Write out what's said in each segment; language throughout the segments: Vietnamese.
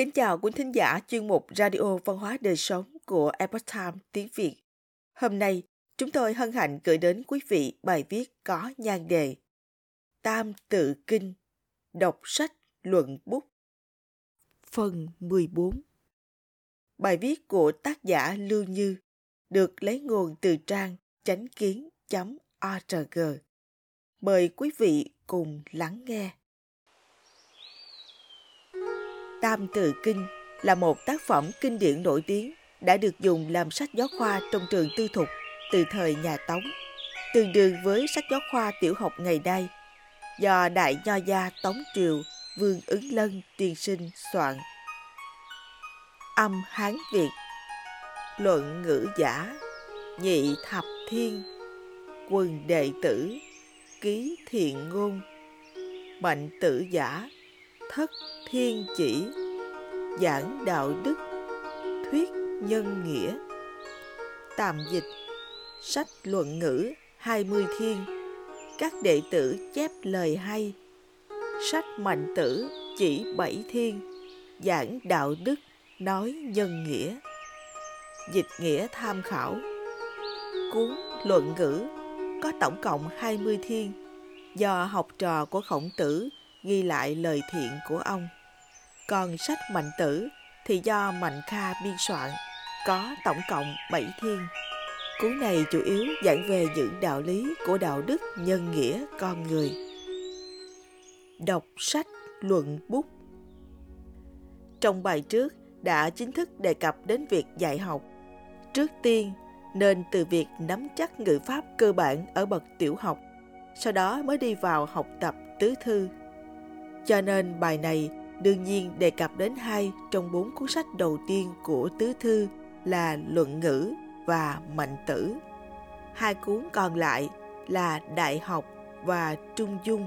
Kính chào quý thính giả chuyên mục Radio Văn hóa Đời Sống của Epoch Time tiếng Việt. Hôm nay, chúng tôi hân hạnh gửi đến quý vị bài viết có nhan đề Tam tự kinh, đọc sách luận bút. Phần 14 Bài viết của tác giả Lưu Như được lấy nguồn từ trang chánh kiến.org. Mời quý vị cùng lắng nghe. Tam Tự Kinh là một tác phẩm kinh điển nổi tiếng đã được dùng làm sách giáo khoa trong trường tư thục từ thời nhà Tống, tương đương với sách giáo khoa tiểu học ngày nay do Đại Nho Gia Tống Triều Vương Ứng Lân tiên sinh soạn. Âm Hán Việt. Luận ngữ giả. Nhị thập thiên. Quần đệ tử. Ký thiện ngôn. Mạnh tử giả. Thất thiên chỉ, Giảng đạo đức, Thuyết nhân nghĩa. Tạm dịch, Sách luận ngữ 20 thiên, Các đệ tử chép lời hay. Sách mạnh tử chỉ bảy thiên, Giảng đạo đức, nói nhân nghĩa. Dịch nghĩa tham khảo. Cuốn luận ngữ có tổng cộng 20 thiên do học trò của khổng tử ghi lại lời thiện của ông. Còn sách Mạnh Tử thì do Mạnh Kha biên soạn, có tổng cộng 7 thiên. Cuốn này chủ yếu giảng về những đạo lý của đạo đức nhân nghĩa con người. Đọc sách luận bút Trong bài trước đã chính thức đề cập đến việc dạy học. Trước tiên, nên từ việc nắm chắc ngữ pháp cơ bản ở bậc tiểu học, sau đó mới đi vào học tập tứ thư cho nên bài này đương nhiên đề cập đến hai trong bốn cuốn sách đầu tiên của Tứ Thư là Luận Ngữ và Mạnh Tử. Hai cuốn còn lại là Đại học và Trung Dung.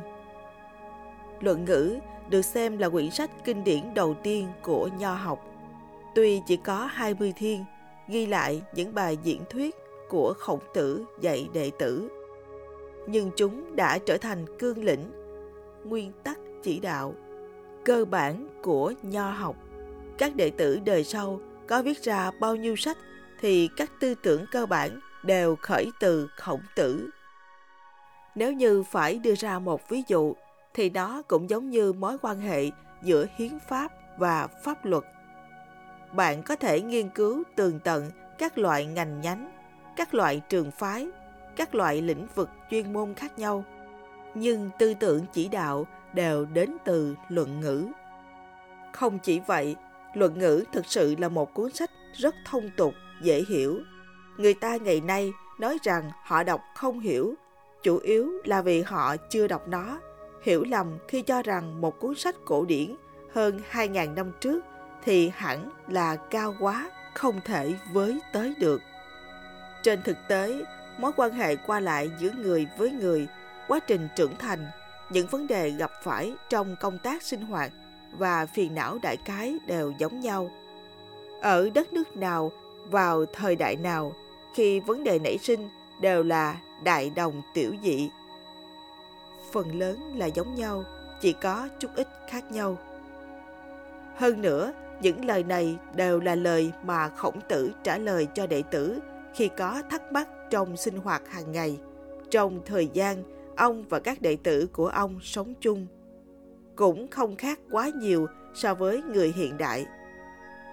Luận Ngữ được xem là quyển sách kinh điển đầu tiên của nho học. Tuy chỉ có 20 thiên, ghi lại những bài diễn thuyết của khổng tử dạy đệ tử, nhưng chúng đã trở thành cương lĩnh, nguyên tắc chỉ đạo, cơ bản của nho học. Các đệ tử đời sau có viết ra bao nhiêu sách thì các tư tưởng cơ bản đều khởi từ khổng tử. Nếu như phải đưa ra một ví dụ, thì nó cũng giống như mối quan hệ giữa hiến pháp và pháp luật. Bạn có thể nghiên cứu tường tận các loại ngành nhánh, các loại trường phái, các loại lĩnh vực chuyên môn khác nhau. Nhưng tư tưởng chỉ đạo đều đến từ luận ngữ. Không chỉ vậy, luận ngữ thực sự là một cuốn sách rất thông tục, dễ hiểu. Người ta ngày nay nói rằng họ đọc không hiểu, chủ yếu là vì họ chưa đọc nó, hiểu lầm khi cho rằng một cuốn sách cổ điển hơn 2.000 năm trước thì hẳn là cao quá, không thể với tới được. Trên thực tế, mối quan hệ qua lại giữa người với người, quá trình trưởng thành những vấn đề gặp phải trong công tác sinh hoạt và phiền não đại cái đều giống nhau. Ở đất nước nào, vào thời đại nào, khi vấn đề nảy sinh đều là đại đồng tiểu dị. Phần lớn là giống nhau, chỉ có chút ít khác nhau. Hơn nữa, những lời này đều là lời mà khổng tử trả lời cho đệ tử khi có thắc mắc trong sinh hoạt hàng ngày, trong thời gian ông và các đệ tử của ông sống chung cũng không khác quá nhiều so với người hiện đại.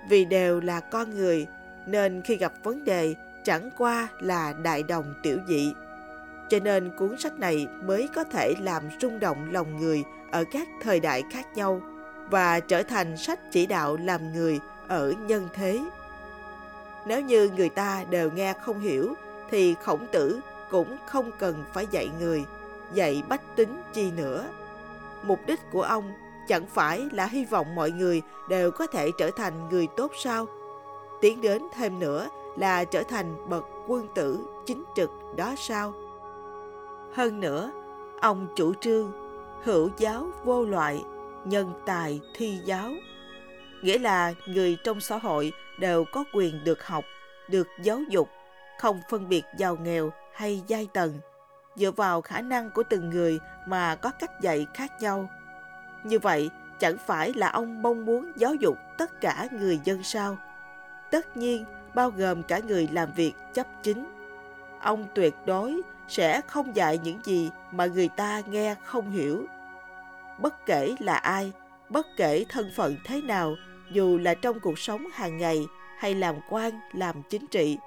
Vì đều là con người, nên khi gặp vấn đề, chẳng qua là đại đồng tiểu dị. Cho nên cuốn sách này mới có thể làm rung động lòng người ở các thời đại khác nhau và trở thành sách chỉ đạo làm người ở nhân thế. Nếu như người ta đều nghe không hiểu, thì khổng tử cũng không cần phải dạy người dạy bách tính chi nữa. Mục đích của ông chẳng phải là hy vọng mọi người đều có thể trở thành người tốt sao? Tiến đến thêm nữa là trở thành bậc quân tử chính trực đó sao? Hơn nữa, ông chủ trương hữu giáo vô loại, nhân tài thi giáo. Nghĩa là người trong xã hội đều có quyền được học, được giáo dục, không phân biệt giàu nghèo hay giai tầng dựa vào khả năng của từng người mà có cách dạy khác nhau. Như vậy, chẳng phải là ông mong muốn giáo dục tất cả người dân sao? Tất nhiên, bao gồm cả người làm việc chấp chính. Ông tuyệt đối sẽ không dạy những gì mà người ta nghe không hiểu. Bất kể là ai, bất kể thân phận thế nào, dù là trong cuộc sống hàng ngày hay làm quan, làm chính trị,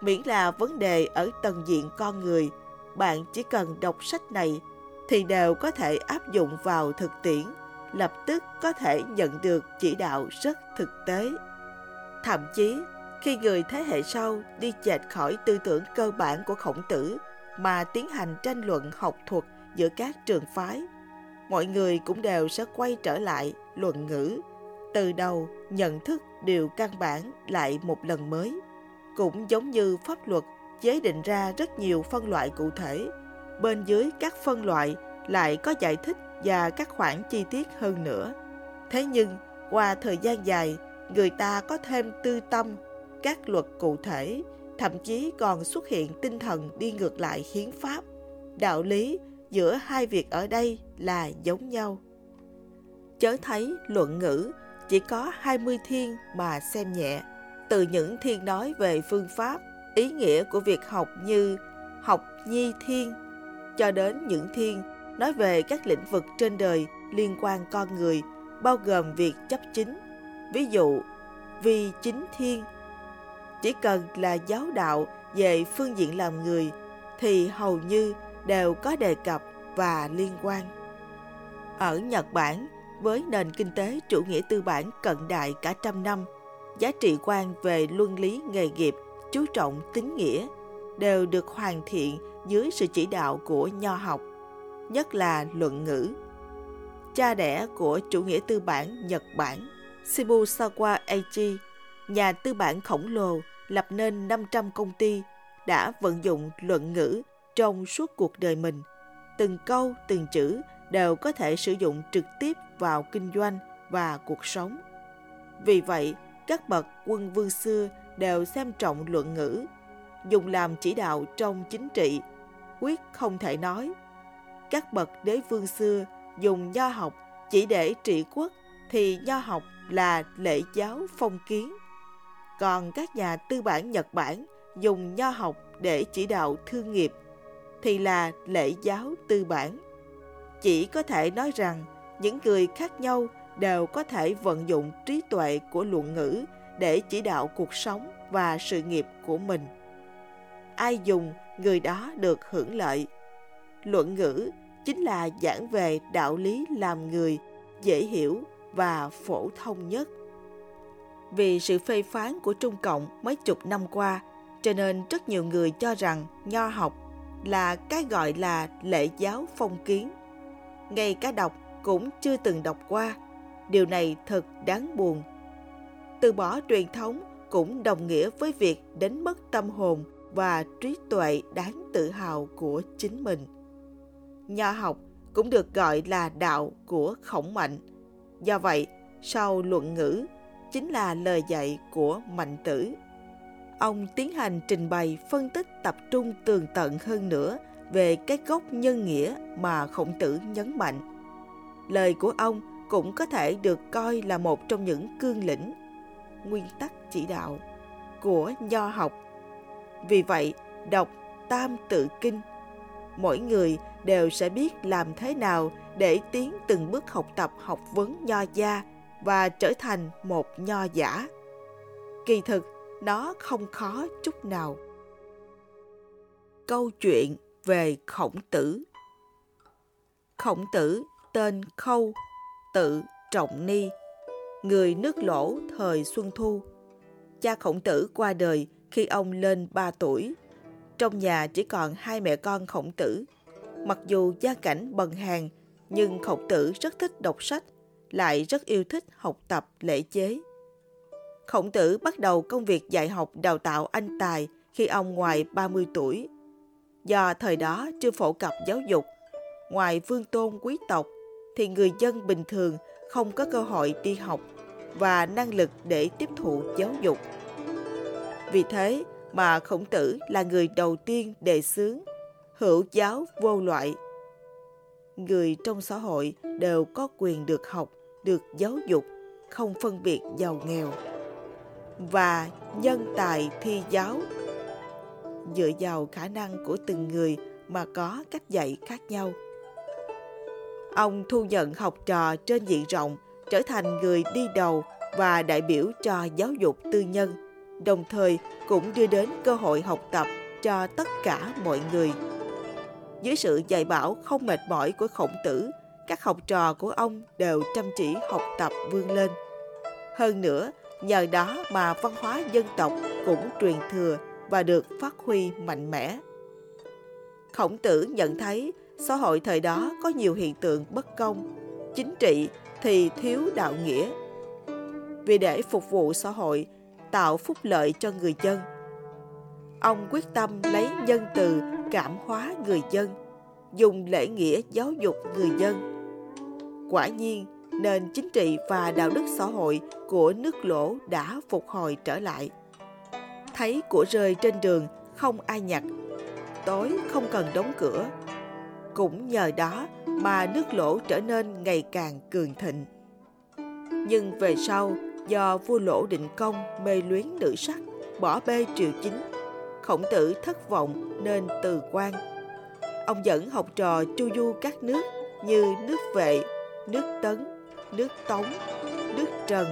miễn là vấn đề ở tầng diện con người, bạn chỉ cần đọc sách này thì đều có thể áp dụng vào thực tiễn, lập tức có thể nhận được chỉ đạo rất thực tế. Thậm chí, khi người thế hệ sau đi chệch khỏi tư tưởng cơ bản của khổng tử mà tiến hành tranh luận học thuật giữa các trường phái, mọi người cũng đều sẽ quay trở lại luận ngữ. Từ đầu, nhận thức điều căn bản lại một lần mới. Cũng giống như pháp luật chế định ra rất nhiều phân loại cụ thể, bên dưới các phân loại lại có giải thích và các khoản chi tiết hơn nữa. Thế nhưng, qua thời gian dài, người ta có thêm tư tâm, các luật cụ thể, thậm chí còn xuất hiện tinh thần đi ngược lại hiến pháp. Đạo lý giữa hai việc ở đây là giống nhau. Chớ thấy luận ngữ chỉ có 20 thiên mà xem nhẹ. Từ những thiên nói về phương pháp, ý nghĩa của việc học như học nhi thiên, cho đến những thiên nói về các lĩnh vực trên đời liên quan con người, bao gồm việc chấp chính. Ví dụ, vì chính thiên, chỉ cần là giáo đạo về phương diện làm người thì hầu như đều có đề cập và liên quan. Ở Nhật Bản, với nền kinh tế chủ nghĩa tư bản cận đại cả trăm năm, giá trị quan về luân lý nghề nghiệp chú trọng tính nghĩa đều được hoàn thiện dưới sự chỉ đạo của nho học, nhất là luận ngữ. Cha đẻ của chủ nghĩa tư bản Nhật Bản, Shibusawa Eiichi, nhà tư bản khổng lồ lập nên 500 công ty, đã vận dụng luận ngữ trong suốt cuộc đời mình. Từng câu, từng chữ đều có thể sử dụng trực tiếp vào kinh doanh và cuộc sống. Vì vậy, các bậc quân vương xưa đều xem trọng luận ngữ, dùng làm chỉ đạo trong chính trị, quyết không thể nói. Các bậc đế vương xưa dùng nho học chỉ để trị quốc thì nho học là lễ giáo phong kiến. Còn các nhà tư bản Nhật Bản dùng nho học để chỉ đạo thương nghiệp thì là lễ giáo tư bản. Chỉ có thể nói rằng những người khác nhau đều có thể vận dụng trí tuệ của luận ngữ để chỉ đạo cuộc sống và sự nghiệp của mình. Ai dùng, người đó được hưởng lợi. Luận ngữ chính là giảng về đạo lý làm người dễ hiểu và phổ thông nhất. Vì sự phê phán của Trung Cộng mấy chục năm qua, cho nên rất nhiều người cho rằng nho học là cái gọi là lễ giáo phong kiến. Ngay cả đọc cũng chưa từng đọc qua. Điều này thật đáng buồn. Từ bỏ truyền thống cũng đồng nghĩa với việc đánh mất tâm hồn và trí tuệ đáng tự hào của chính mình. Nho học cũng được gọi là đạo của khổng mạnh. Do vậy, sau luận ngữ chính là lời dạy của mạnh tử. Ông tiến hành trình bày phân tích tập trung tường tận hơn nữa về cái gốc nhân nghĩa mà khổng tử nhấn mạnh. Lời của ông cũng có thể được coi là một trong những cương lĩnh, nguyên tắc chỉ đạo của nho học. Vì vậy, đọc Tam Tự Kinh, mỗi người đều sẽ biết làm thế nào để tiến từng bước học tập học vấn nho gia và trở thành một nho giả. Kỳ thực, nó không khó chút nào. Câu chuyện về khổng tử Khổng tử tên Khâu, tự Trọng Ni, người nước lỗ thời Xuân Thu. Cha khổng tử qua đời khi ông lên 3 tuổi. Trong nhà chỉ còn hai mẹ con khổng tử. Mặc dù gia cảnh bần hàn, nhưng khổng tử rất thích đọc sách, lại rất yêu thích học tập lễ chế. Khổng tử bắt đầu công việc dạy học đào tạo anh tài khi ông ngoài 30 tuổi. Do thời đó chưa phổ cập giáo dục, ngoài vương tôn quý tộc thì người dân bình thường không có cơ hội đi học và năng lực để tiếp thụ giáo dục. Vì thế mà Khổng Tử là người đầu tiên đề xướng, hữu giáo vô loại. Người trong xã hội đều có quyền được học, được giáo dục, không phân biệt giàu nghèo và nhân tài thi giáo dựa vào khả năng của từng người mà có cách dạy khác nhau ông thu nhận học trò trên diện rộng trở thành người đi đầu và đại biểu cho giáo dục tư nhân, đồng thời cũng đưa đến cơ hội học tập cho tất cả mọi người. Dưới sự dạy bảo không mệt mỏi của khổng tử, các học trò của ông đều chăm chỉ học tập vươn lên. Hơn nữa, nhờ đó mà văn hóa dân tộc cũng truyền thừa và được phát huy mạnh mẽ. Khổng tử nhận thấy xã hội thời đó có nhiều hiện tượng bất công, chính trị thì thiếu đạo nghĩa. Vì để phục vụ xã hội, tạo phúc lợi cho người dân. Ông quyết tâm lấy nhân từ cảm hóa người dân, dùng lễ nghĩa giáo dục người dân. Quả nhiên, nền chính trị và đạo đức xã hội của nước lỗ đã phục hồi trở lại. Thấy của rơi trên đường không ai nhặt, tối không cần đóng cửa cũng nhờ đó mà nước lỗ trở nên ngày càng cường thịnh. Nhưng về sau, do vua lỗ định công mê luyến nữ sắc, bỏ bê triều chính, khổng tử thất vọng nên từ quan. Ông dẫn học trò chu du các nước như nước vệ, nước tấn, nước tống, nước trần,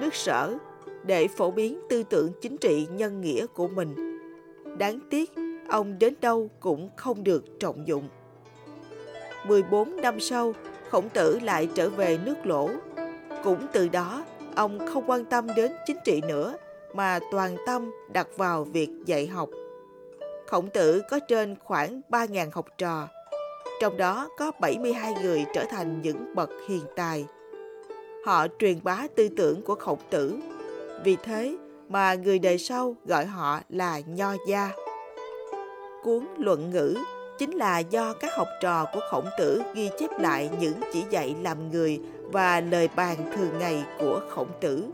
nước sở để phổ biến tư tưởng chính trị nhân nghĩa của mình. Đáng tiếc, ông đến đâu cũng không được trọng dụng. 14 năm sau khổng tử lại trở về nước lỗ cũng từ đó ông không quan tâm đến chính trị nữa mà toàn tâm đặt vào việc dạy học. Khổng tử có trên khoảng 3.000 học trò, trong đó có 72 người trở thành những bậc hiền tài. Họ truyền bá tư tưởng của khổng tử, vì thế mà người đời sau gọi họ là Nho Gia. Cuốn Luận Ngữ chính là do các học trò của khổng tử ghi chép lại những chỉ dạy làm người và lời bàn thường ngày của khổng tử.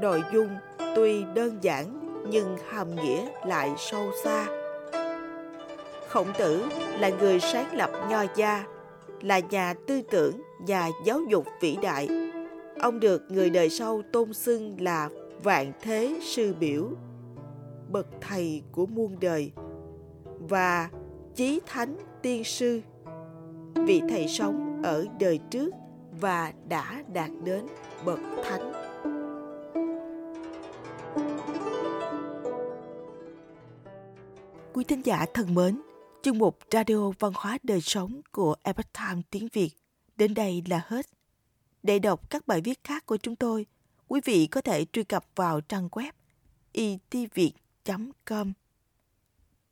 Nội dung tuy đơn giản nhưng hàm nghĩa lại sâu xa. Khổng tử là người sáng lập Nho gia, là nhà tư tưởng và giáo dục vĩ đại. Ông được người đời sau tôn xưng là vạn thế sư biểu, bậc thầy của muôn đời và chí thánh tiên sư. Vị thầy sống ở đời trước và đã đạt đến bậc thánh. Quý thính giả thân mến, chương mục radio văn hóa đời sống của Epoch Time tiếng Việt đến đây là hết. Để đọc các bài viết khác của chúng tôi, quý vị có thể truy cập vào trang web itviet.com